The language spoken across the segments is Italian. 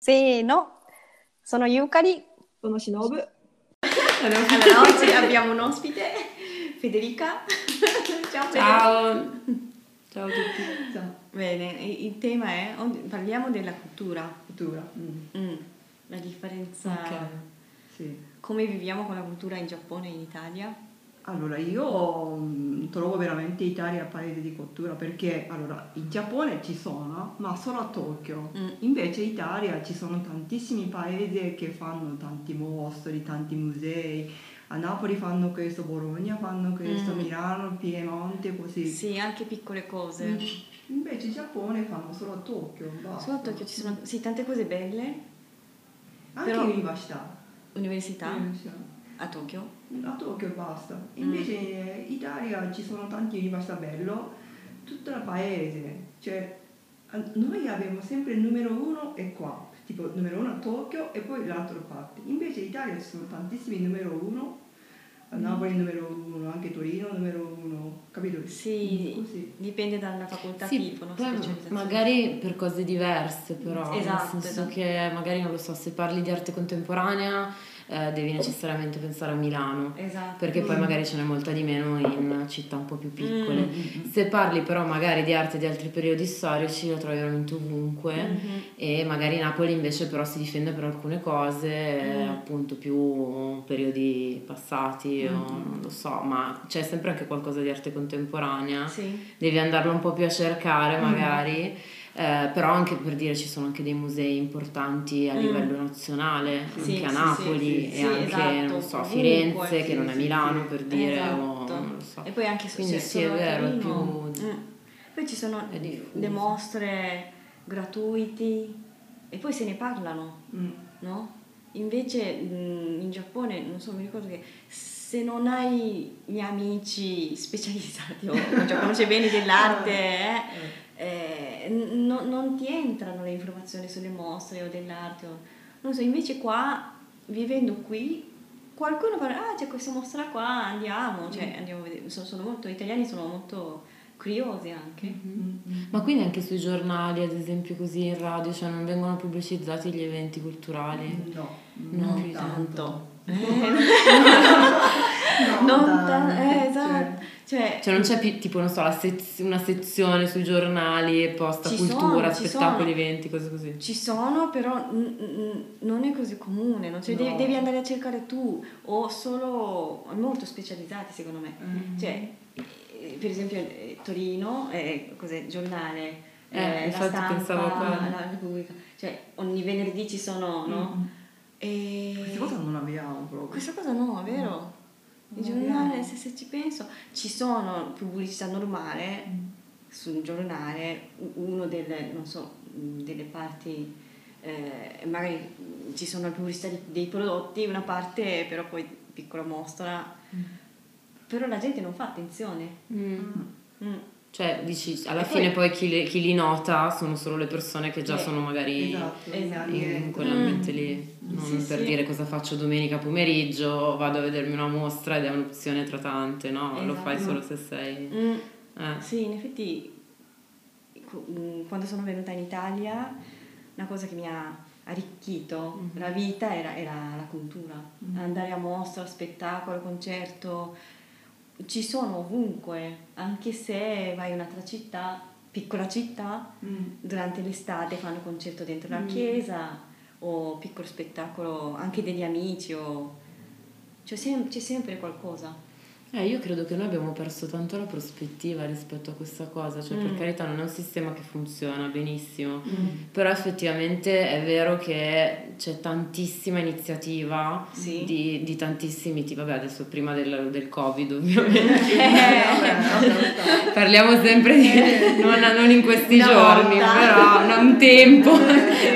せーの、sono Yukari. Sono Shinobu. Allora, oggi abbiamo un ospite, Federica. Ciao Federica. Ciao. Ciao a tutti. Ciao. Bene, il tema è, oggi parliamo della cultura, Cultura. Mm. Mm, la differenza, Ok. Sì. come viviamo con la cultura in Giappone e in Italia. Allora, io mm, trovo veramente Italia paese di cultura perché allora, in Giappone ci sono, ma solo a Tokyo. Mm. Invece in Italia ci sono tantissimi paesi che fanno tanti mostri, tanti musei. A Napoli fanno questo, Bologna fanno questo, Mm. Milano, Piemonte, così. Sì, anche piccole cose. Mm. Invece in Giappone fanno solo a Tokyo. basta. Solo a Tokyo ci sono sì, tante cose belle, Anche però- università. università Università. a Tokyo. A Tokyo basta. Mm. Invece in Italia ci sono tanti università bello, tutto il paese. Cioè, a- noi abbiamo sempre il numero uno e qua, tipo numero uno a Tokyo e poi l'altra parte. Invece in Italia ci sono tantissimi numero uno, a Napoli numero uno, anche Torino numero uno, capito? Sì, Così. dipende dalla facoltà Sì, tipo, magari per cose diverse però, Esatto, nel senso esatto. che magari non lo so, se parli di arte contemporanea eh, devi necessariamente pensare a Milano, Esatto. perché poi Mm. magari ce n'è molta di meno in città un po' più piccole. Mm. Se parli però magari di arte di altri periodi storici la trovi veramente ovunque Mhm. e magari Napoli invece però si difende per alcune cose Mm. appunto più periodi passati o non lo so, ma c'è sempre anche qualcosa di arte contemporanea Sì. devi andarlo un po' più a cercare Mm. magari, eh, però anche per dire ci sono anche dei musei importanti a Mm. livello nazionale, Sì, anche a Napoli sì, e anche, esatto, non so, a Firenze, che sì, non è Milano per dire, o Esatto. non lo so. E poi anche Quindi cioè, sì, è vero, è più- Mm. Poi ci sono le mostre gratuiti e poi se ne parlano, Mm. no? Invece mm, in Giappone, non so, mi ricordo che se non hai gli amici specializzati o cioè, conosci bene dell'arte, eh, eh, n- non- non ti entrano le informazioni sulle mostre o dell'arte. o- non so, invece qua, vivendo qui, qualcuno parla, ah c'è questa mostra qua, andiamo, cioè andiamo a vedere. Sono, sono molto, gli italiani sono molto curiosi anche. Mm. Ma quindi anche sui giornali, ad esempio così in radio, cioè non vengono pubblicizzati gli eventi culturali? No, Non Non tanto. Eh, No, non tanto, tanto, eh, cioè. esatto. Cioè, Cioè non c'è più tipo, non so, sez- una sezione sui giornali, posta cultura, sono, spettacoli, eventi, cose così. Ci sono, però mm, mm, non è così comune, no? Cioè, No. devi, devi andare a cercare tu, o solo molto specializzati secondo me. Mm. Cioè, eh, per esempio eh, Torino, eh, cos'è, giornale, Eh, eh, la stampa, la Repubblica, cioè ogni venerdì ci sono, no? Mm. E... Queste cose non abbiamo proprio. Questa cosa no, è vero? Il giornale, se, se ci penso, ci sono pubblicità normale Mm. sul giornale, uno delle, non so, mh, delle parti, eh, magari ci sono pubblicità dei prodotti, una parte però poi piccola mostra, Mm. però la gente non fa attenzione. Mm. Cioè, dici, alla E fine poi- poi chi, le- chi li nota sono solo le persone che già Eh, sono magari Esatto, Esatto. in quell'ambiente Mm. lì. Non Sì, per sì. dire cosa faccio domenica pomeriggio, vado a vedermi una mostra ed è un'opzione tra tante, no? Lo fai Esatto. solo se sei... Mm. Eh. Sì, in effetti mh, quando sono venuta in Italia una cosa che mi ha arricchito Mhm. la vita era, era la cultura, Mhm. andare a mostra, spettacolo, concerto, ci sono ovunque, anche se vai in un'altra città, piccola città, Mm. durante l'estate fanno concerto dentro la Mm. chiesa o piccolo spettacolo anche degli amici o... C'è, sem- c'è sempre qualcosa. Eh, io credo che noi abbiamo perso tanto la prospettiva rispetto a questa cosa, cioè per Mm. carità non è un sistema che funziona benissimo, Mm. però effettivamente è vero che c'è tantissima iniziativa Sì. di, di tantissimi tipi, vabbè adesso prima del, del covid ovviamente, Vabbè, vabbè, sta. parliamo sempre di, non, non in questi giorni, però no, un tempo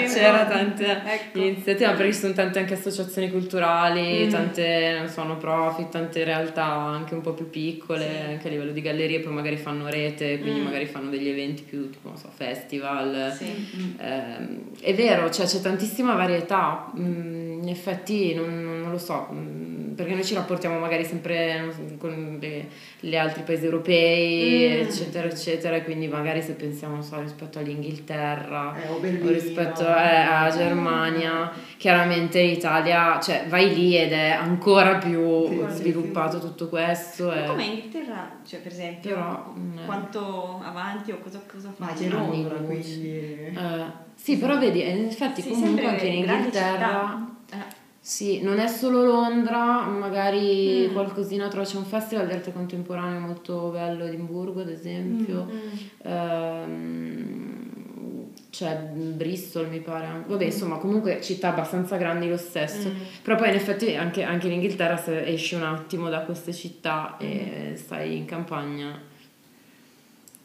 c'era tante Ecco. iniziative, perché ci sono tante anche associazioni culturali, Mm. tante non so, no profit, tante realtà anche un po' più piccole, Sì. anche a livello di gallerie, poi magari fanno rete, quindi Mm. magari fanno degli eventi più tipo, non so, festival. Sì. Ehm, è vero, cioè, c'è tantissima varietà, Mm, in effetti non, non- lo so, mm, perché noi ci rapportiamo magari sempre con le- gli altri paesi europei, Mm. eccetera, eccetera, e quindi magari se pensiamo non so, rispetto all'Inghilterra Eh, o o rispetto eh, alla Germania, chiaramente l'Italia, cioè vai lì ed è ancora più Sì, sì, sviluppato tutto questo. Ma e- come in Inghilterra, cioè per esempio, Però, mm, quanto avanti o cosa, cosa Ma fanno? c'è Londra, quindi... eh, sì, però vedi, eh, in effetti Sì, comunque anche in Inghilterra... Eh. Sì, non è solo Londra, magari Mm. qualcosina trovo, c'è un festival di arte contemporanea molto bello Edimburgo ad esempio, Mm. Ehm, c'è Bristol mi pare, vabbè insomma comunque città abbastanza grandi lo stesso, Mm. però poi in effetti anche, anche in Inghilterra se esci un attimo da queste città Mm. e stai in campagna,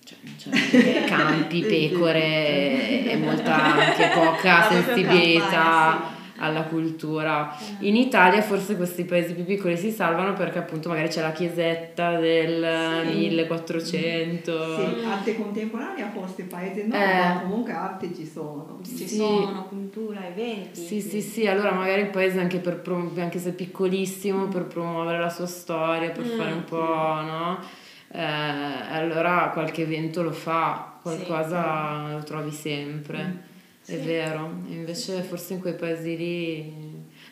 cioè, c'è campi, pecore e, molta anche poca sensibilità. campagna, alla cultura. sì. In Italia forse questi paesi più piccoli si salvano perché appunto magari c'è la chiesetta del Sì. 1400. Sì, arte contemporanea forse paese no, Eh. ma comunque arte ci sono. Ci Sì. sono cultura, eventi. Sì, sì, sì, allora magari il paese anche, per prom- anche se piccolissimo, per promuovere la sua storia, per Mm, fare un po', no? Eh, allora qualche evento lo fa, qualcosa lo trovi sempre, è Sì. vero. Invece forse in quei paesi lì...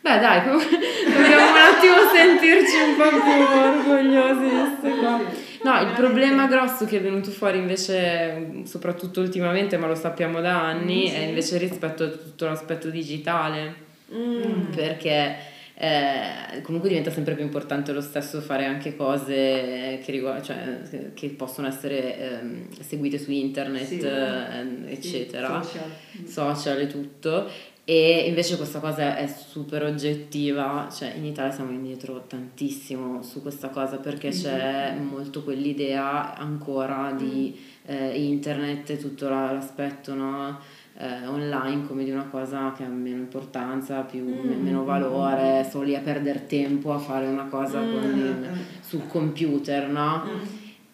Beh dai, dobbiamo un attimo sentirci un po' più orgogliosi. No, il problema grosso che è venuto fuori invece, soprattutto ultimamente, ma lo sappiamo da anni, Mm, è sì. invece rispetto a tutto l'aspetto digitale, Mm. perché eh, comunque diventa sempre più importante lo stesso fare anche cose che, riguard- cioè, che- possono essere ehm, seguite su internet, Sì. ehm, Sì, eccetera social. Mm. social e tutto e invece questa cosa è super oggettiva, cioè in Italia siamo indietro tantissimo su questa cosa perché c'è molto quell'idea ancora di eh, internet e tutto la- l'aspetto no? Eh, online come di una cosa che ha meno importanza, più, Mm. meno valore, solo lì a perdere tempo a fare una cosa Mm. con- sul computer, no? Mm.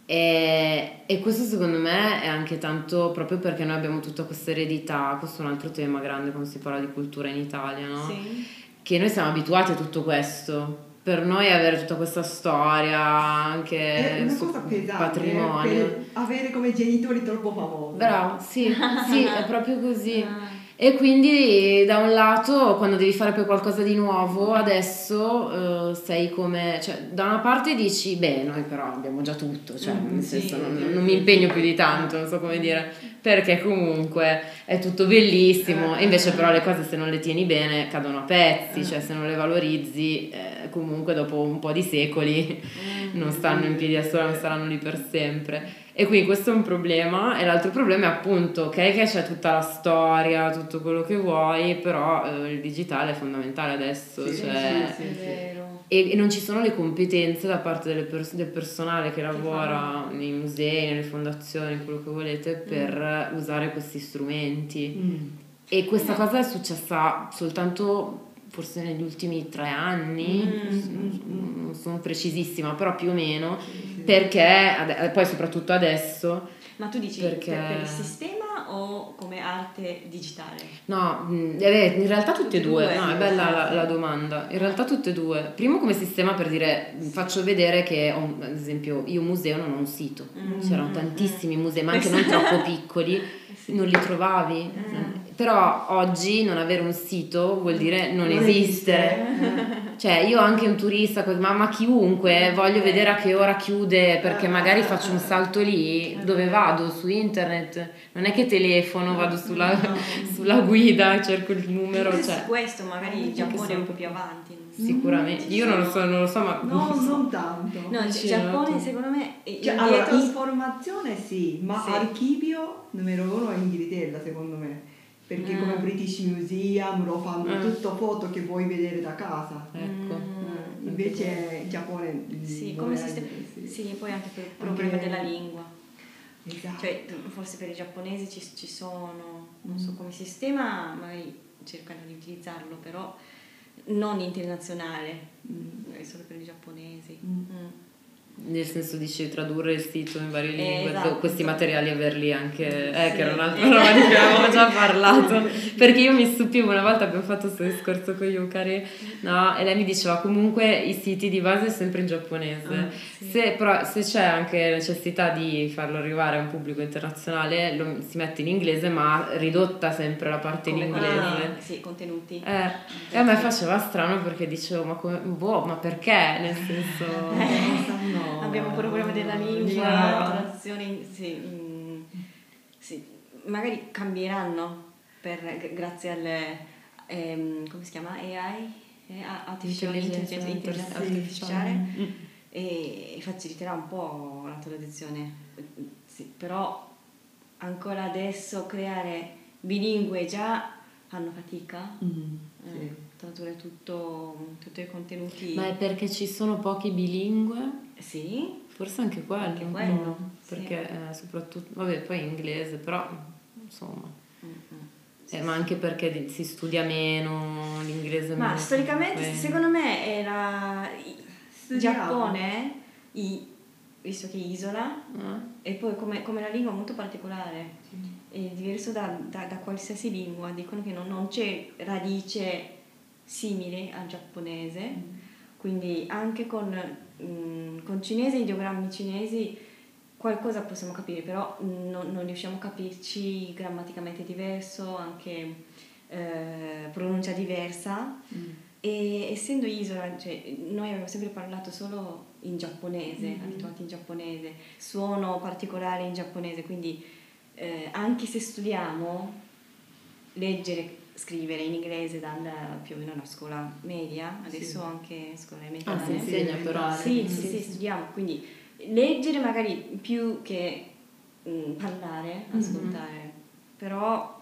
E, e questo secondo me è anche tanto proprio perché noi abbiamo tutta questa eredità, questo è un altro tema grande quando si parla di cultura in Italia, no? Sì. Che noi siamo abituati a tutto questo. Per noi avere tutta questa storia, anche È una su cosa pesante patrimonio. eh, per avere come genitori troppo famosi. Bravo, sì, sì, è proprio così. E quindi da un lato quando devi fare poi qualcosa di nuovo, adesso eh, sei come, cioè da una parte dici, beh noi però abbiamo già tutto, cioè Mm, nel senso non, sì, non mi impegno più di tanto, non so come dire, perché comunque è tutto bellissimo, e invece però le cose se non le tieni bene cadono a pezzi, cioè se non le valorizzi eh, comunque dopo un po' di secoli non stanno in piedi da sola, non saranno lì per sempre. E quindi questo è un problema. E l'altro problema è appunto ok che c'è tutta la storia, tutto quello che vuoi, però eh, il digitale è fondamentale adesso. Sì, cioè, sì, È vero. E, e non ci sono le competenze da parte delle pers- del personale che lavora nei musei, nelle fondazioni, quello che volete, per usare questi strumenti. Mm. E questa cosa è successa soltanto forse negli ultimi tre anni, Mm, non sono precisissima, però più o meno, Sì. Perché ade- poi soprattutto adesso, Ma tu dici Perché- per, il sistema o come arte digitale? no, eh, in realtà tutte e Tutte e due, due, no, è bella la, la domanda, in realtà tutte e due. Primo come sistema per dire, faccio vedere che, ho ad esempio, io museo non ho un sito, Mm, c'erano tantissimi musei, ma anche non troppo piccoli, Eh sì. non li trovavi. Mm. Però oggi non avere un sito vuol dire non, Non esistere. esiste. Cioè, io anche un turista, ma, ma chiunque, voglio vedere a che ora chiude perché magari faccio un salto lì, dove vado? Su internet? Non è che telefono, vado sulla, sulla guida, cerco il numero, cioè, questo magari il Giappone è un po' più avanti. sicuramente. Io non lo so, non lo so, ma... No, non tanto. No, il Giappone no. secondo me è Cioè, allora, informazione sì, ma Sì. archivio numero uno è Inghilterra secondo me. Perché Mm. come British Museum lo fanno Mm. tutto foto che vuoi vedere da casa. Ecco. Mm. Eh, invece il Giappone mm, Sì, come sistema. sì. Sì, poi anche per il Anche- problema della lingua. Esatto. Cioè, forse per i giapponesi ci, ci sono, non so Mm. come sistema, magari cercano di utilizzarlo, però non internazionale, Mm. è solo per i giapponesi. Nel senso dici tradurre il sito in varie lingue, esatto. questi materiali averli anche, eh, Sì. che era un'altra roba di cui avevamo già parlato, perché io mi stupivo, una volta abbiamo fatto questo discorso con Yukari, no? E lei mi diceva comunque i siti di base sempre in giapponese, Ah, se, però se c'è anche necessità di farlo arrivare a un pubblico internazionale lo, si mette in inglese ma ridotta sempre la parte in Come inglese. quelli- sì, contenuti. Eh, e a me faceva strano perché dicevo, ma, come, boh, ma perché? Nel senso... No. Abbiamo pure problema della lingua, traduzioni, sì, mm, sì, magari cambieranno per, grazie al, ehm, come si chiama, AI? Artificial Intelligenza artificiale. Artificiale, e faciliterà un po' la traduzione, sì, però ancora adesso creare bilingue già fanno fatica, Mm, eh, sì. Tradurre tutto, tutti i contenuti. Ma è perché ci sono pochi bilingue? Sì, Forse anche quello. Anche un quello, po', sì. Perché eh, soprattutto, vabbè, poi inglese, però insomma. Mm, mm. Eh, ma anche perché si studia meno l'inglese. Ma meno- storicamente comunque- secondo me era il Studiavo. Giappone, i- visto che è isola, Eh? e poi come, come la lingua è molto particolare, è diverso da, da- da qualsiasi lingua, dicono che non, non c'è radice simile al giapponese, quindi anche con, mm, con cinese ideogrammi cinesi qualcosa possiamo capire, però non, non riusciamo a capirci grammaticamente diverso, anche eh, pronuncia diversa. Mm. E essendo isola, cioè, noi abbiamo sempre parlato solo in giapponese, Mhm. abituati in giapponese, suono particolare in giapponese, quindi eh, anche se studiamo leggere, scrivere in inglese dalla più o meno la scuola media, adesso Sì. anche scuola Ah, elementare. si insegna però. Sì, sì, sì, studiamo, quindi leggere magari più che mm, parlare, Mhm. ascoltare, però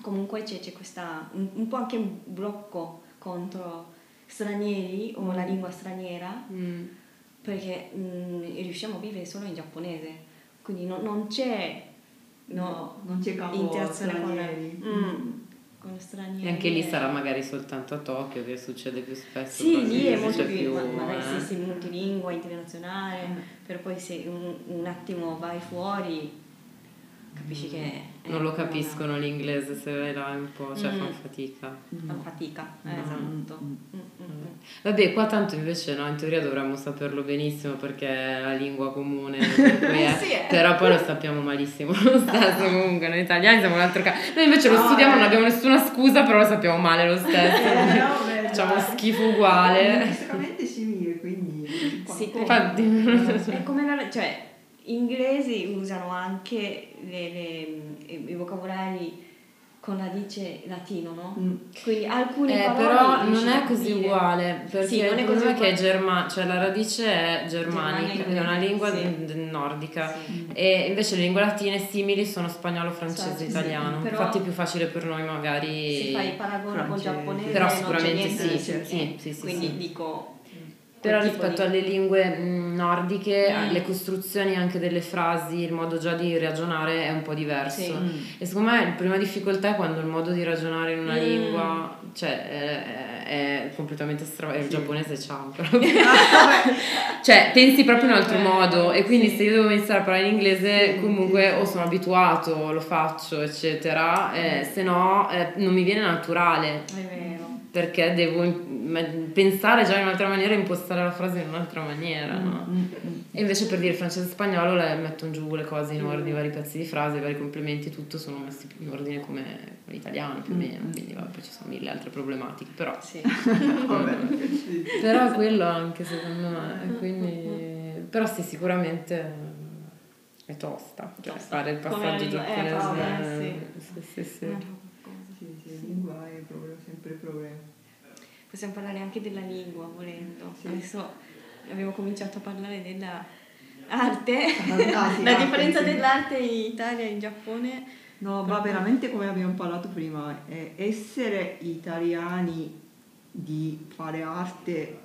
comunque c'è, c'è questa, un, un po' anche un blocco contro stranieri o la lingua straniera, Mm. perché mm, riusciamo a vivere solo in giapponese, quindi non, non c'è No, non c'è capo interazione con, stranieri. mm, con stranieri. E anche lì sarà magari soltanto a Tokyo che succede più spesso. Sì, lì è molto c'è più, ma- magari eh. se sei multilingua, internazionale, però poi se un, un attimo vai fuori capisci che... Non lo una- capiscono l'inglese se vai là un po', cioè Mm. fanno fatica. Fanno fatica, eh, Mm. esatto. Mm. Mm, mm. Vabbè, qua tanto invece no, in teoria dovremmo saperlo benissimo perché è la lingua comune, è- Sì, eh. però poi lo sappiamo malissimo lo stesso comunque, noi italiani siamo un altro caso. Noi invece lo No, studiamo, eh. non abbiamo nessuna scusa, però lo sappiamo male lo stesso. Eh, no, Facciamo schifo uguale. Linguisticamente simile, quindi... Sì. Infatti. È come la, cioè, inglesi usano anche le- le- i, i vocabolari con radice latino, no? Mm. Quindi alcuni Eh, parole però non è così capire. uguale perché Sì, non il è così che è germa- cioè la radice è germanica, Germanica, è una lingua sì. nordica Sì. e invece le lingue latine simili sono spagnolo, francese, Sì, sì, italiano. però- Infatti è più facile per noi magari Se fai il paragone col francese. giapponese Però sicuramente sì, sì, sì, sì, quindi sì. dico Però rispetto di- alle lingue mh, nordiche, Mm. le costruzioni anche delle frasi, il modo già di ragionare è un po' diverso. Sì. Mm. E secondo me la prima difficoltà è quando il modo di ragionare in una Mm. lingua cioè, è, è completamente stravato. Il Sì. giapponese ciao, però. cioè, pensi proprio in un altro Eh, modo. E quindi sì. se io devo iniziare a parlare in inglese, Sì, comunque sì. o sono abituato, lo faccio, eccetera. eh, se no, eh, non mi viene naturale È vero. Perché devo pensare già in un'altra maniera e impostare la frase in un'altra maniera, no? Mm, mm. E invece per dire francese e spagnolo le metto giù le cose in ordine, i vari pezzi di frase, i vari complementi, tutto sono messi in ordine come l'italiano più o meno, quindi vabbè, ci sono mille altre problematiche, però, Sì. Però quello anche secondo me, quindi, però sì, sicuramente è tosta, cioè Tosta. fare il passaggio lingua- eh, giapponese, proprio, sì, sì, sì. Sì, sì, la lingua è proprio sempre problema. Possiamo parlare anche della lingua volendo. Sì. Adesso abbiamo cominciato a parlare della arte, Ah, sì, la differenza sì. dell'arte in Italia e in Giappone. No, ma veramente come abbiamo parlato prima, eh, essere italiani di fare arte,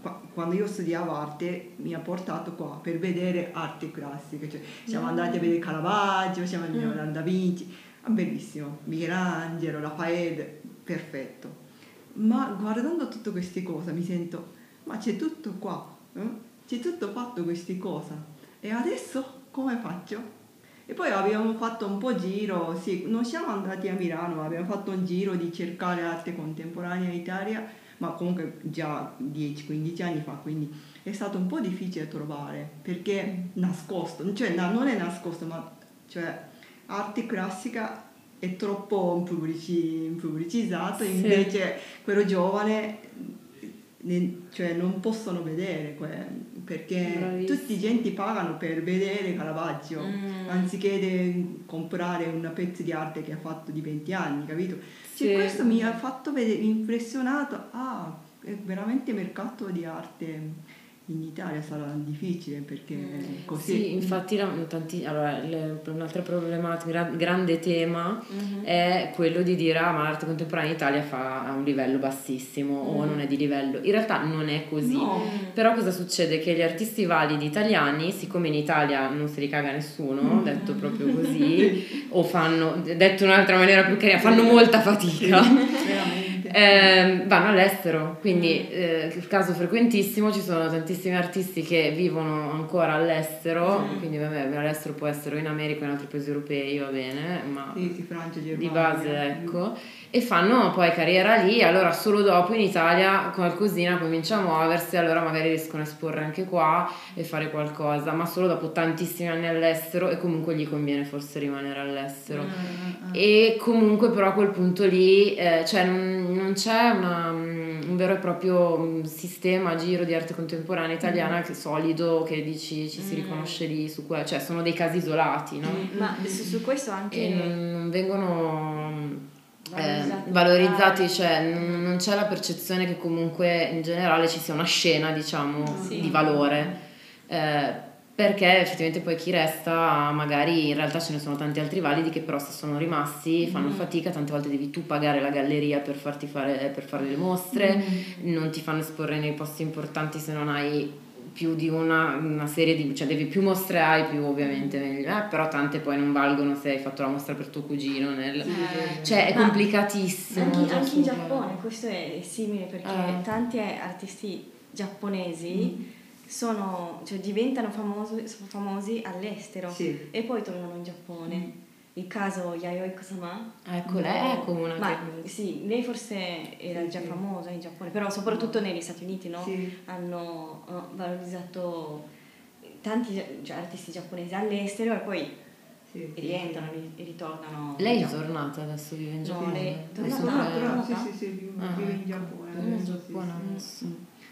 qua- quando io studiavo arte mi ha portato qua per vedere arte classica, cioè siamo Mm. andati a vedere Caravaggio, siamo andati a Mm. vedere Da Vinci, ah, bellissimo, Michelangelo, Raffaele, perfetto. Ma guardando tutte queste cose mi sento, ma c'è tutto qua, eh? c'è tutto fatto queste cose. E adesso come faccio? E poi abbiamo fatto un po' giro, sì, non siamo andati a Milano, abbiamo fatto un giro di cercare arte contemporanea in Italia, ma comunque già 10-15 anni fa, quindi è stato un po' difficile trovare, perché nascosto, cioè no, non è nascosto, ma cioè arte classica è troppo pubblici- pubblicizzato, Sì. invece quello giovane ne- cioè non possono vedere perché Bravissimo. tutti gente pagano per vedere Caravaggio Mm. anziché comprare un pezzo di arte che ha fatto di 20 anni, capito? Cioè, Sì. questo mi ha fatto vedere, impressionato, ah, è veramente mercato di arte in Italia sarà difficile perché Mm. così. Sì, infatti la- tanti- allora, le- un'altra problematica, gra- grande tema Mhm. è quello di dire ah ma l'arte contemporanea in Italia fa a un livello bassissimo o Mm. non è di livello. In realtà non è così. No. Però cosa succede? Che gli artisti validi italiani, siccome in Italia non si ricaga nessuno, detto proprio così, o fanno, detto in un'altra maniera più carina, fanno molta fatica, ehm, vanno all'estero. Quindi, eh, il caso frequentissimo, ci sono tantissimi artisti che vivono ancora all'estero, Sì. quindi vabbè, all'estero può essere in America o in altri paesi europei, va bene, ma Sì, Francia, di base, ecco, e fanno poi carriera lì, allora solo dopo in Italia qualcosina comincia a muoversi, allora magari riescono a esporre anche qua e fare qualcosa, ma solo dopo tantissimi anni all'estero e comunque gli conviene forse rimanere all'estero. Mm, mm, mm. E comunque però a quel punto lì, eh, cioè non, non c'è una, mm, un vero e proprio mm, sistema, giro di arte contemporanea italiana che solido, che dici ci si Mm. riconosce lì su quello, cioè sono dei casi isolati, no? Mm. Ma su, su questo anche... e non, non vengono eh, Valorizzati. valorizzati, cioè non, non c'è la percezione che comunque in generale ci sia una scena, diciamo, Sì. di valore. Eh, perché effettivamente poi chi resta, magari in realtà ce ne sono tanti altri validi che però se sono rimasti fanno Mm. fatica, tante volte devi tu pagare la galleria per farti fare, per fare le mostre, Mm. non ti fanno esporre nei posti importanti se non hai più di una, una serie di, cioè devi più mostre hai più ovviamente meglio, eh, però tante poi non valgono se hai fatto la mostra per tuo cugino, nel- Eh, cioè è complicatissimo. Anche, anche in. Giappone questo è simile perché Eh. tanti artisti giapponesi sono, cioè, diventano famosi, famosi all'estero Sì. e poi tornano in Giappone. Il caso Yayoi Kusama. Ecco, lei è come una Ma che... sì, lei forse era Sì, già sì. famosa in Giappone, però soprattutto negli Stati Uniti, no? Sì. Hanno eh, valorizzato tanti cioè, artisti giapponesi all'estero e poi Sì. rientrano e ritornano. Lei è tornata adesso, vive in No, Giappone. lei- È tornata? No, tornata? sì, sì, sì, vive Ah, in ecco. Giappone. Vive in sì, Giappone sì, adesso.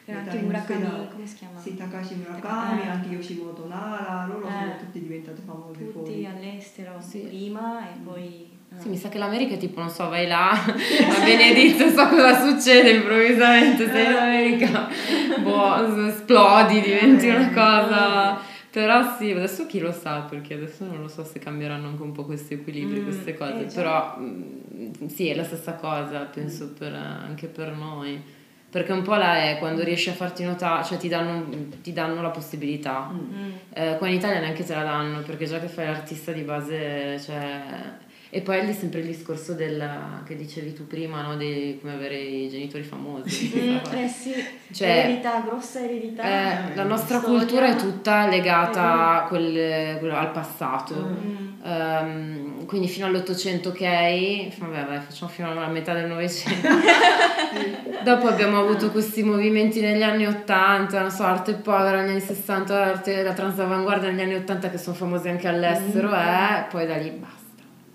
Anche in Murakami, come si chiama? Sì, Takashi Murakami, Ah. anche Yoshimoto Nara, loro sono Eh. tutti diventati famosi Tutti poi. all'estero Sì. prima e poi... ah. Sì, mi sa che l'America è tipo, non so, vai là a Benedizio, so cosa succede improvvisamente, sei in America, boh, esplodi, diventi una cosa... Però sì, adesso chi lo sa, perché adesso non lo so se cambieranno anche un po' questi equilibri, Mm, queste cose, eh, però mm, sì, è la stessa cosa, penso per- anche per noi. Perché un po' là è quando riesci a farti notare, cioè ti danno, ti danno la possibilità. Mm. Mm. Eh, qua in Italia neanche te la danno perché già che fai l'artista di base, cioè... E poi è lì sempre il discorso del, che dicevi tu prima, no? Di come avere i genitori famosi. Mm, eh sì, Cioè, eredità, grossa eredità. Eh, la nostra storia. cultura è tutta legata a quel- al passato. Mm. Ehm, quindi fino all'Ottocento ok, vabbè, vai, facciamo fino alla metà del Novecento. Dopo abbiamo avuto questi movimenti negli anni 80, non so, arte povera negli anni 60, arte la transavanguardia negli anni 80 che sono famosi anche all'estero, e poi da lì basta.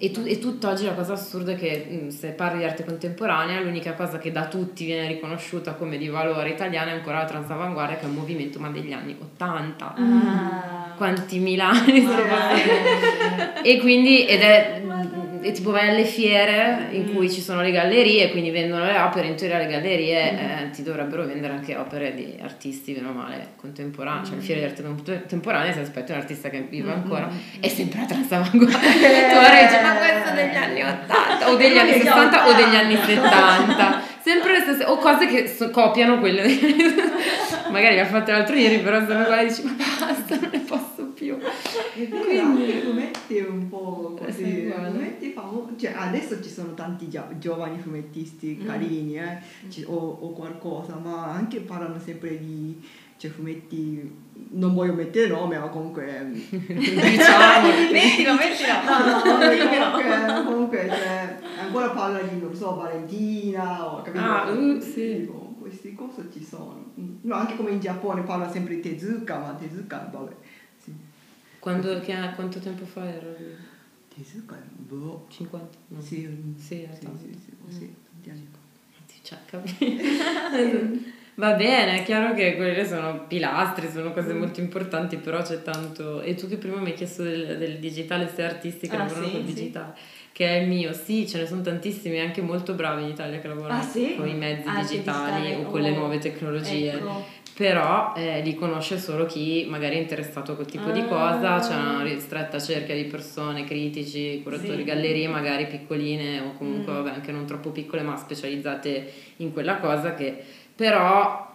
E, tu- e tutt'oggi la cosa assurda è che mh, se parli di arte contemporanea l'unica cosa che da tutti viene riconosciuta come di valore italiano è ancora la transavanguardia che è un movimento ma degli anni 80 Ah. quanti mila anni sono passati. e quindi ed è e tipo vai alle fiere in cui ci sono le gallerie quindi vendono le opere in teoria le gallerie eh, ti dovrebbero vendere anche opere di artisti meno male contemporanei cioè le fiere di arte contemporanea se aspetti un artista che vive ancora è sempre la transavanguardia dici ma questo degli anni 80 o degli anni 60 o degli anni 70 sempre le stesse o cose che so- copiano quelle. Magari le ha fatte l'altro ieri però sono uguali e dici ma basta non ne posso più È vero, Quindi- i fumetti è un po' Eh, così. fumetti famosi. Cioè, adesso ci sono tanti giovani fumettisti Mm. carini, eh, ci- o, o qualcosa, ma anche parlano sempre di cioè, fumetti. Non voglio mettere nome, ma comunque. diciamo mettilo, mettilo. No, no, comunque, comunque, cioè, ancora parla di, non so, Valentina o capito? Ah, uh, sì. Tipo, queste cose ci sono. Mm. No, anche come in Giappone parla sempre di Tezuka, ma Tezuka, vabbè. Sì. Quando, che, quanto tempo fa era lui? Tezuka, boh. 50? No. Sì, Sì, sì, sì, sì, sì, tanti anni fa. Cioè, capi- Va bene, è chiaro che quelle sono pilastri, sono cose molto importanti, però c'è tanto... E tu che prima mi hai chiesto del, del digitale, se artisti che Ah, lavorano sì, col sì. digitale, che è il mio, sì, ce ne sono tantissimi, anche molto bravi in Italia che lavorano Ah, sì? con i mezzi Ah, digitali o con le oh. nuove tecnologie. Ecco. Però eh, li conosce solo chi magari è interessato a quel tipo di Ah. cosa, c'è una ristretta cerchia di persone, critici, curatori, Sì. gallerie magari piccoline o comunque Mm. vabbè, anche non troppo piccole ma specializzate in quella cosa che però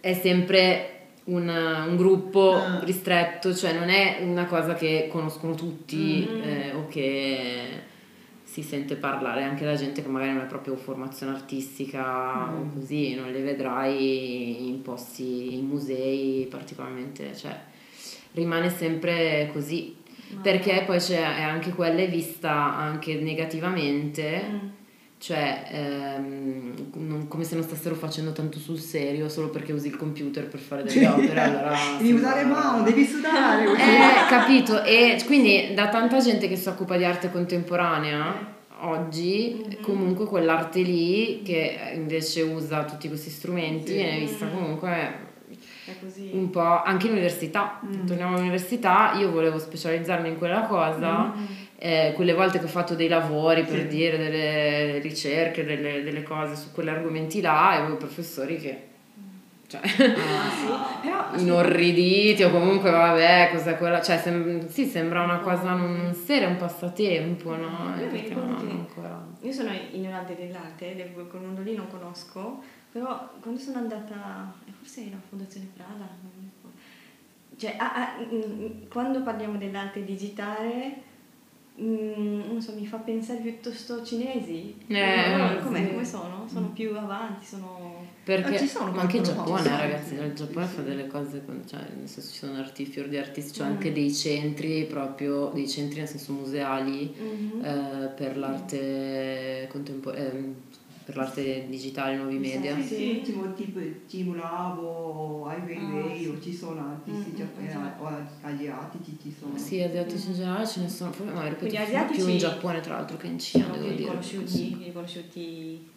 è sempre un, un gruppo Ah. ristretto, cioè non è una cosa che conoscono tutti Mm. eh, o che si sente parlare anche da gente che magari non è proprio formazione artistica o Mm. così, non le vedrai in posti, in musei particolarmente, cioè rimane sempre così. Ma- Perché poi c'è è anche quella è vista anche negativamente, Mm. Cioè ehm, non- come se non stessero facendo tanto sul serio solo perché usi il computer per fare delle opere. Allora Devi usare mano, devi sudare. eh, capito? E quindi da tanta gente che si occupa di arte contemporanea oggi, Mhm. comunque quell'arte lì che invece usa tutti questi strumenti Sì. viene vista Mhm. comunque È così. un po' anche in università. Mm. Torniamo all'università, io volevo specializzarmi in quella cosa. Mm. Eh, quelle volte che ho fatto dei lavori per Sì. dire delle ricerche, delle, delle cose su quegli argomenti là, e avevo professori che cioè, Ah, sì. Però inorriditi o comunque vabbè, cos'è quella? Cioè, sem- sì, sembra una cosa non seria, un passatempo, no? Io mi non. Io sono ignorante dell'arte, del- quel mondo lì non conosco, però quando sono andata, forse era Fondazione Prada, cioè ah, ah, mm, quando parliamo dell'arte digitale, mm, non so, mi fa pensare piuttosto cinesi. Eh, com'è? sì. Come sono? Sono più avanti, sono... Perché Ah, ci sono ma anche qualcuno Giappone, ragazzi, il Giappone Sì, fa delle cose, con- cioè, nel senso ci sono artisti, fior di artisti, c'è Mm. anche dei centri proprio, dei centri nel senso museali Mhm. eh, per l'arte contemporanea, per l'arte digitale, nuovi media. Sì, sì, tipo, tipo Team Lab o Ai Weiwei, Ah, o ci sono artisti Mm, giapponesi esatto. o asiatici ci sono. Sì, asiatici in generale ce ne sono, ma ripeto, più in Giappone tra l'altro che in Cina, devo dire. riconosciuti, riconosciuti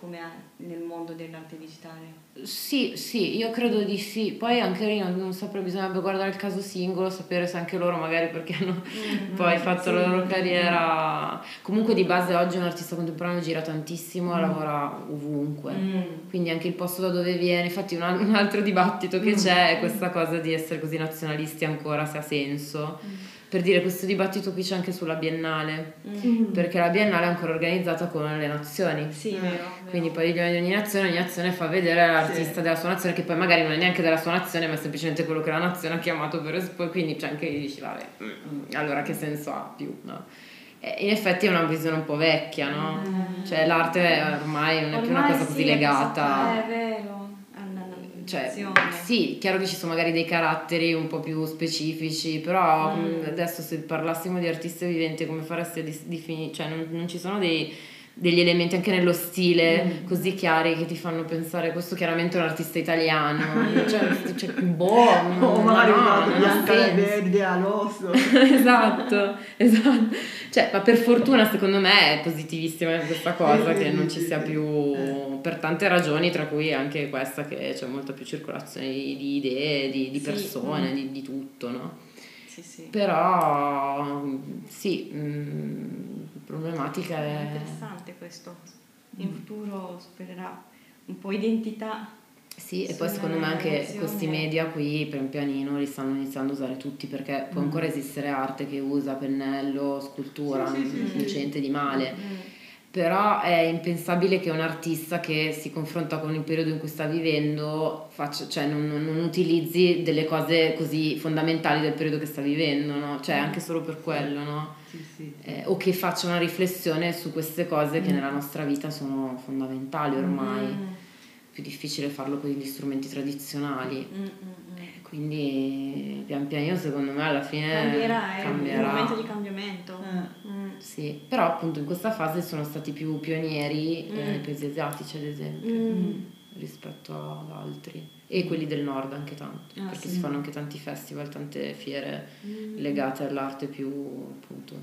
come nel mondo dell'arte digitale. Sì, sì, io credo di sì. Poi anche lì non, non saprei, bisognerebbe guardare il caso singolo, sapere se anche loro magari perché hanno poi fatto la loro carriera. Comunque di base oggi un artista contemporaneo gira tantissimo e lavora ovunque. Mm. Quindi anche il posto da dove viene, infatti un, un altro dibattito che c'è è questa cosa di essere così nazionalisti ancora, se ha senso. Per dire, questo dibattito qui c'è anche sulla Biennale, Mm. perché la Biennale è ancora organizzata con le nazioni. Sì, Eh, vero. vero. Quindi poi di ogni nazione, ogni nazione fa vedere l'artista Sì. della sua nazione, che poi magari non è neanche della sua nazione, ma è semplicemente quello che la nazione ha chiamato per esporre. Quindi c'è anche lì dici, vabbè, mm, allora che senso ha più? No? In effetti è una visione un po' vecchia, no? Mm. Cioè l'arte ormai non è più una Ormai cosa così sì, è legata. È vero. Cioè, sì, chiaro che ci sono magari dei caratteri un po' più specifici, però Mm. adesso se parlassimo di artista vivente, come faresti a definire? Cioè, non, non ci sono dei- degli elementi anche nello stile Mm. così chiari che ti fanno pensare questo chiaramente è un artista italiano. cioè, cioè, boh, O ma magari no, non verde all'osso. esatto, esatto. Cioè, ma per fortuna secondo me è positivissima questa cosa che non ci sia più per tante ragioni, tra cui anche questa che c'è molta più circolazione di, idee, di, di Sì. persone, di, di tutto, no? Sì, sì. Però sì, mm, la problematica È è... interessante questo. In futuro supererà un po' identità. Sì, e poi secondo me anche questi media qui pian pianino li stanno iniziando a usare tutti perché può Mm. ancora esistere arte che usa pennello, scultura, Sì, sì, sì, non c'è niente di male. Mm. Però è impensabile che un artista che si confronta con il periodo in cui sta vivendo faccia, cioè non, non utilizzi delle cose così fondamentali del periodo che sta vivendo, no? Cioè anche solo per quello, no? Sì, sì. Eh, o che faccia una riflessione su queste cose che nella nostra vita sono fondamentali ormai. Mm. Più difficile farlo con gli strumenti tradizionali. Mm, mm, mm. Quindi pian pianino secondo me alla fine Cambierà, è cambierà. un momento di cambiamento. Eh. Mm. Sì, però appunto in questa fase sono stati più pionieri eh, Mm. i paesi asiatici ad esempio Mm. rispetto ad altri e quelli del nord anche tanto Ah, perché sì. si fanno anche tanti festival, tante fiere Mm. legate all'arte più appunto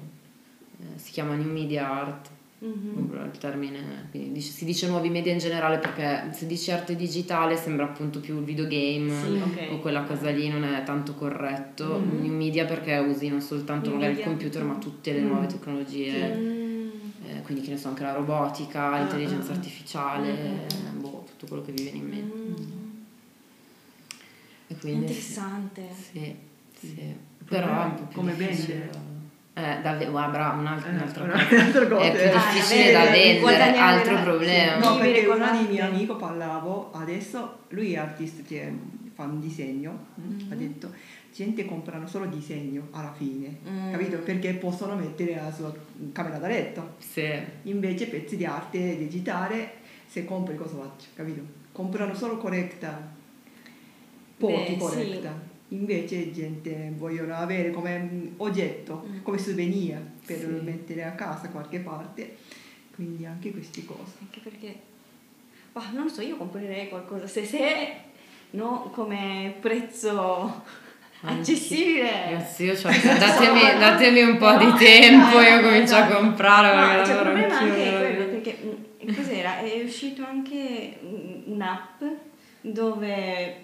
eh, si chiama New Media Art Mhm. il termine quindi dice- si dice nuovi media in generale perché se dici arte digitale sembra appunto più il videogame Sì, ok. o quella cosa lì non è tanto corretto Mhm. new media perché usi non soltanto New magari il computer ma tutte le Mm. nuove tecnologie Mm. eh, quindi che ne so anche la robotica Ah, l'intelligenza ah, ah. artificiale mm, boh, tutto quello che vi viene in mente Mm. e quindi Interessante. sì, sì. però è un po' più Come difficile vendere. Eh, da, guarda, brava, un'altra, Eh, un'altra una- cosa è più Ah, difficile da vendere, altro la- problema No, perché con una di miei amici parlavo adesso, lui è artista che fa un disegno, Mhm. ha detto gente comprano solo disegno alla fine, Mm. capito? Perché possono mettere la sua camera da letto. sì Invece pezzi di arte digitale, se compri cosa faccio, capito? Comprano solo correcta, pochi Beh, correcta. Invece gente vogliono avere come mm, oggetto, Mm. come souvenir per Sì. mettere a casa qualche parte. Quindi anche queste cose. Anche perché, bah, non lo so, io comprerei qualcosa se, se no come prezzo Anche- accessibile. Ragazzi, io c'ho- datemi, datemi un po' di tempo, io comincio a comprare No, cioè, il lavoro problema anch'io, quello, perché mm, cos'era? È uscito anche un- un'app dove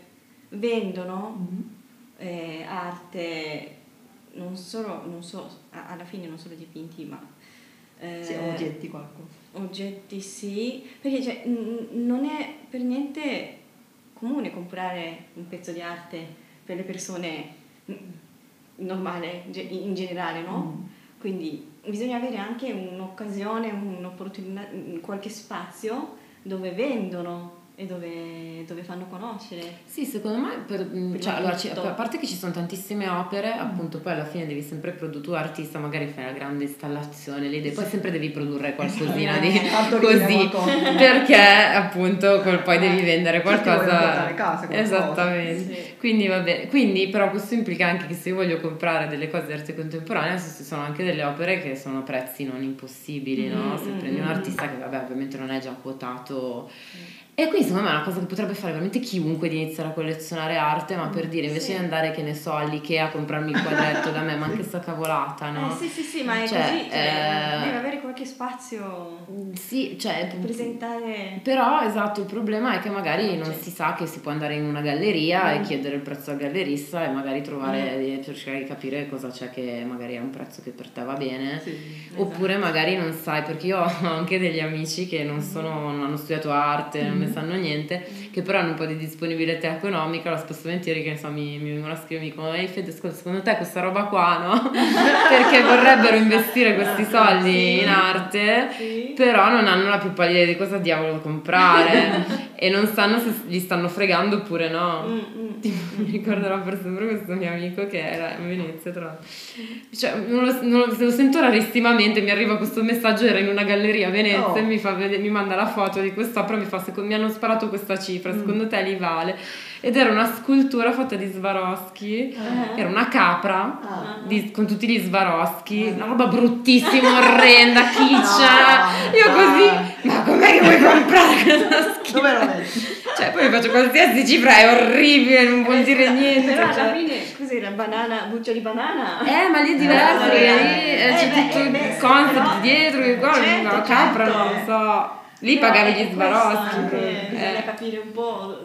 vendono eh, arte, non solo, non so, alla fine non solo dipinti, ma eh, Sì, oggetti qualcosa. oggetti sì, perché cioè, n- non è per niente comune comprare un pezzo di arte per le persone mm, normale, ge- in generale, no? Mm. Quindi bisogna avere anche un'occasione, un'opportunità, qualche spazio dove vendono e dove, dove fanno conoscere. Sì, secondo me, per- Prima cioè, allora, a parte che ci sono tantissime opere, appunto, poi alla fine devi sempre produrre, tu artista magari fai una grande installazione, le idee, poi sempre devi produrre qualcosina di Partorire così, perché appunto col- poi devi vendere Sì, ti vuoi qualcosa. casa. Esattamente. Sì. Quindi va bene, quindi però questo implica anche che se io voglio comprare delle cose di arte contemporanea, ci sono anche delle opere che sono a prezzi non impossibili, no? Se Mm, prendi un mm, artista che vabbè ovviamente non è già quotato e quindi secondo me è una cosa che potrebbe fare veramente chiunque di iniziare a collezionare arte, ma per dire invece Sì. di andare, che ne so, all'Ikea a comprarmi il quadretto da me, ma anche sta cavolata, no? Eh sì, sì, sì, ma è Cioè, così, cioè, eh, deve avere qualche spazio Sì, cioè per presentare... però esatto, il problema è che magari non si sa che si può andare in una galleria e Mm. chiedere il prezzo al gallerista e magari trovare, di cercare di capire cosa c'è che magari è un prezzo che per te va bene. Sì. Oppure magari non sai, perché io ho anche degli amici che non, sono, non hanno studiato arte, ne sanno niente, che però hanno un po' di disponibilità economica, lo spesso volentieri che ne so, mi, mi vengono a scrivere, mi dicono, ehi Fede, ascolta, secondo te questa roba qua, no? perché vorrebbero investire questi soldi Sì. in arte, Sì. però non hanno la più pallida di cosa diavolo comprare e non sanno se gli stanno fregando oppure no. Mm, mm, Tipo, mm, mi ricorderò per sempre questo mio amico che era a Venezia, tra l'altro. Cioè, non lo, non lo- lo sento rarissimamente, mi arriva questo messaggio, era in una galleria a Venezia Oh. e mi, fa mi manda la foto di quest'opera, mi fa, secondo, mi hanno sparato questa cifra, secondo te li vale? Ed era una scultura fatta di Swarovski, Ah. era una capra Ah. di- con tutti gli Swarovski, una roba bruttissima, orrenda, kiccia. No, Io così, ma com'è che vuoi comprare questa schifo? Dove lo metti? Cioè, poi faccio qualsiasi cifra, è orribile, non vuol dire niente. Però alla cioè. fine, cos'era? Banana, buccia di banana? Eh, ma lì è diverso, Eh, eh, lì eh, eh, c'è beh, tutto eh, il concept però- dietro, che qua certo, la capra certo. non so. Lì Però pagavi gli anche, eh. Bisogna capire un po'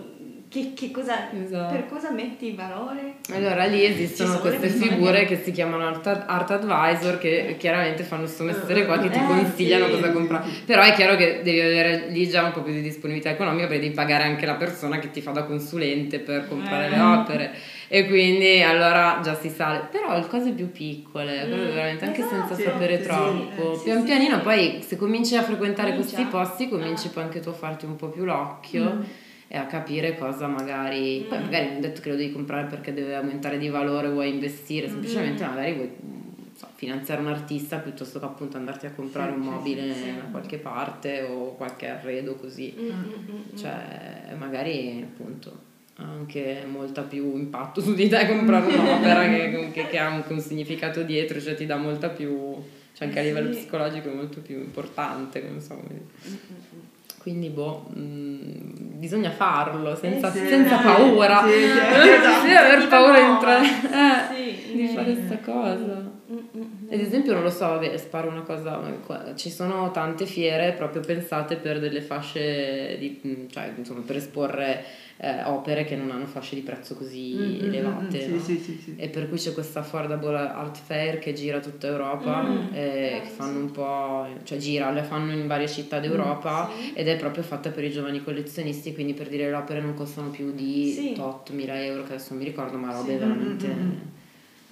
che, che cosa, Esatto. per cosa metti valore? Allora lì esistono queste figure che- si chiamano art, art advisor che chiaramente fanno questo mestiere qua che ti Eh, consigliano sì, cosa comprare. Però è chiaro che devi avere lì già un po' più di disponibilità economica perché devi pagare anche la persona che ti fa da consulente per comprare Eh. le opere e quindi allora già si sale. Però le cose più piccole, Mm, veramente anche esatto. senza sapere Sì, troppo, sì, pian sì, pianino sì. poi se cominci a frequentare Comincia. questi posti cominci Ah. poi anche tu a farti un po' più l'occhio Mm. e a capire cosa magari poi Mm. magari non detto che lo devi comprare perché deve aumentare di valore vuoi investire semplicemente Mm. magari vuoi so, finanziare un artista piuttosto che appunto andarti a comprare Sì, un mobile sì, sì. da qualche parte o qualche arredo così Mm, mm, mm, cioè magari appunto anche molta più impatto su di te comprare un'opera che, che- che ha anche un significato dietro cioè ti dà molta più cioè anche a Eh, livello sì. psicologico è molto più importante non so mm, mm, mm. Quindi, boh, mh, bisogna farlo senza, Eh sì. senza paura. Sì, sì, esatto. bisogna aver paura di entrare, eh, di fare questa cosa. Mm, mm, mm. Ad esempio, non lo so, vabbè, sparo una cosa, ci sono tante fiere proprio pensate per delle fasce, di, mh, cioè insomma per esporre eh, opere che non hanno fasce di prezzo così Mm, mm, elevate. mm, no? Sì, sì, sì. E per cui c'è questa Affordable Art Fair che gira tutta Europa, Mm, eh, che fanno un po', cioè gira, le fanno in varie città d'Europa ed è proprio fatta per i giovani collezionisti, quindi per dire le opere non costano più di Sì. 8.000 euro, che adesso non mi ricordo, ma robe veramente...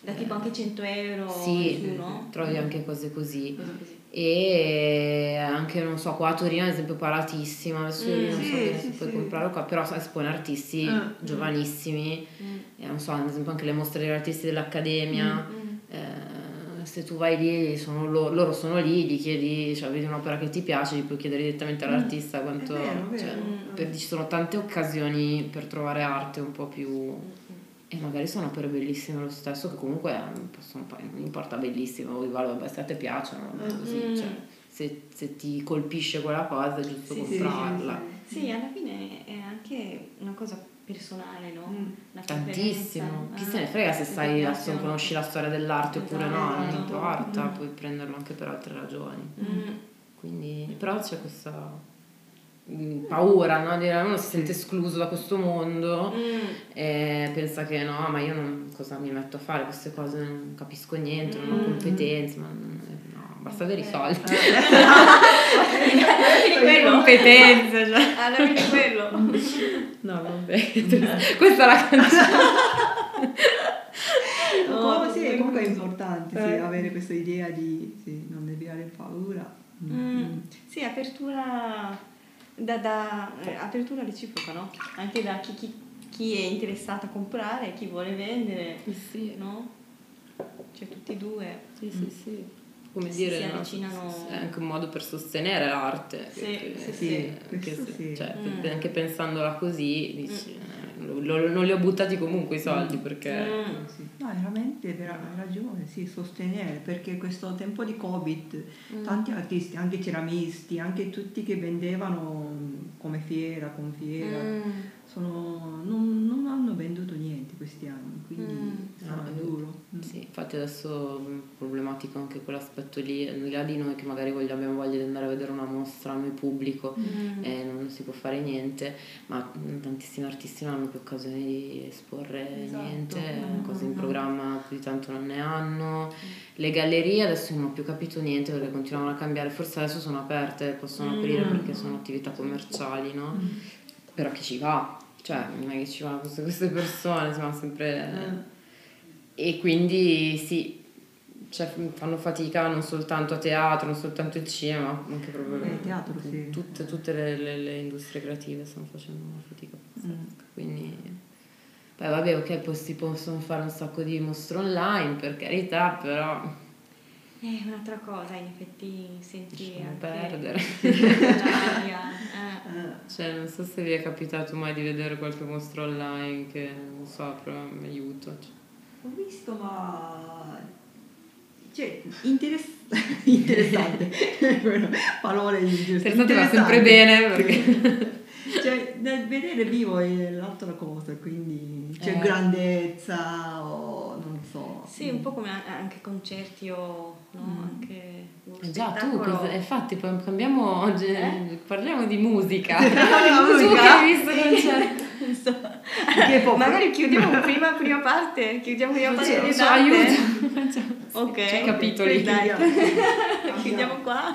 Mm, mm, mm. Da tipo anche 100 euro Sì, su, no? trovi anche cose così. Così, così. E anche, non so, qua a Torino ad esempio paratissima, adesso io Mm, non so sì, bene sì, se puoi sì. comprarlo qua, però espone artisti Ah. giovanissimi, Mm, e non so, ad esempio anche le mostre degli artisti dell'Accademia. mm. Eh, se tu vai lì, sono loro, loro sono lì, gli chiedi, cioè vedi un'opera che ti piace, gli puoi chiedere direttamente all'artista quanto... È vero, cioè, vero. Mm. per- ci sono tante occasioni per trovare arte un po' più... E magari sono opere bellissime lo stesso, che comunque eh, possono, poi non importa bellissimo, se a te piacciono, così, Mm. cioè, se, se ti colpisce quella cosa è giusto Sì, sì, comprarla. Sì, alla fine è anche una cosa personale, no? Mm. Una Tantissimo, preferenza. chi Ah, se ne frega se sai, non conosci la storia dell'arte oppure no, non Esatto. importa, Mm. puoi prenderlo anche per altre ragioni. Mm. Quindi, però c'è questa mm, paura, no? Dire, uno si sente escluso da questo mondo Mm. e pensa che no, ma io non, cosa mi metto a fare queste cose, non capisco niente, non ho Mm. competenze, ma non- no, basta avere i Eh. soldi. Fine quello. competenze, cioè. Alla fine quello. No, vabbè, questa è la canzone. No, Oh, sì, comunque è importante sì, Eh. avere questa idea di sì, non devi avere paura. Mm. Sì, apertura, da, da- eh, apertura reciproca, no? Anche da chi, chi- chi è interessato a comprare, chi vuole vendere, Sì, no? Cioè tutti e due. sì, sì, sì. Come Si- dire, si no? avvicinano- è anche un modo per sostenere l'arte. Sì, che- sì, sì, che- questo che- sì. cioè, Mm. anche pensandola così, dici, eh, lo- lo- non li ho buttati comunque i soldi perché... Mm. Sì. No, veramente vera- hai ragione, sì, sostenere, perché questo tempo di Covid Mm. tanti artisti, anche ceramisti, anche tutti che vendevano come fiera, con fiera, Mm. Sono- non, non hanno venduto niente questi anni, quindi Mm. sarà No, duro. Mm. Sì, infatti adesso è problematico anche quell'aspetto lì, al di là di noi che magari voglio- abbiamo voglia di andare a vedere una mostra noi pubblico Mm. e non si può fare niente, ma mm, tantissimi artisti non hanno più occasione di esporre Esatto. niente, Mm. cose in programma più di tanto non ne hanno. Le gallerie adesso non ho più capito niente perché continuano a cambiare, forse adesso sono aperte, possono Mm. aprire perché sono attività commerciali, no? Mm. Però chi ci va? Cioè, non è che ci vanno queste, queste persone, sono sempre... Eh. E quindi sì, cioè, fanno fatica non soltanto a teatro, non soltanto il cinema, ma anche proprio Eh, teatro, sì. tutte, tutte le, le- le industrie creative stanno facendo una fatica pazzesca. Mm. Quindi, poi vabbè, ok, poi si possono fare un sacco di mostre online, per carità, però È un'altra cosa, in effetti senti lasciamo anche perdere. l'aria, eh. Eh. Cioè, non so se vi è capitato mai di vedere qualche mostra online che, non so, però mi aiuta. cioè. Ho visto, ma cioè, interess- interessante, parole giuste. Interessante va sempre bene perché... Cioè, nel vedere vivo è l'altra cosa, quindi c'è Eh. grandezza o so. Sì, un po' come anche concerti o no? Mm. anche Eh Già, tu, cosa- infatti, poi cambiamo oggi, Eh? parliamo di musica. Parliamo di tu musica? che hai visto concerti. so. Magari chiudiamo prima, prima parte, chiudiamo prima parte di date. aiuto. Ok, C'è capitoli. dai. Chiudiamo qua.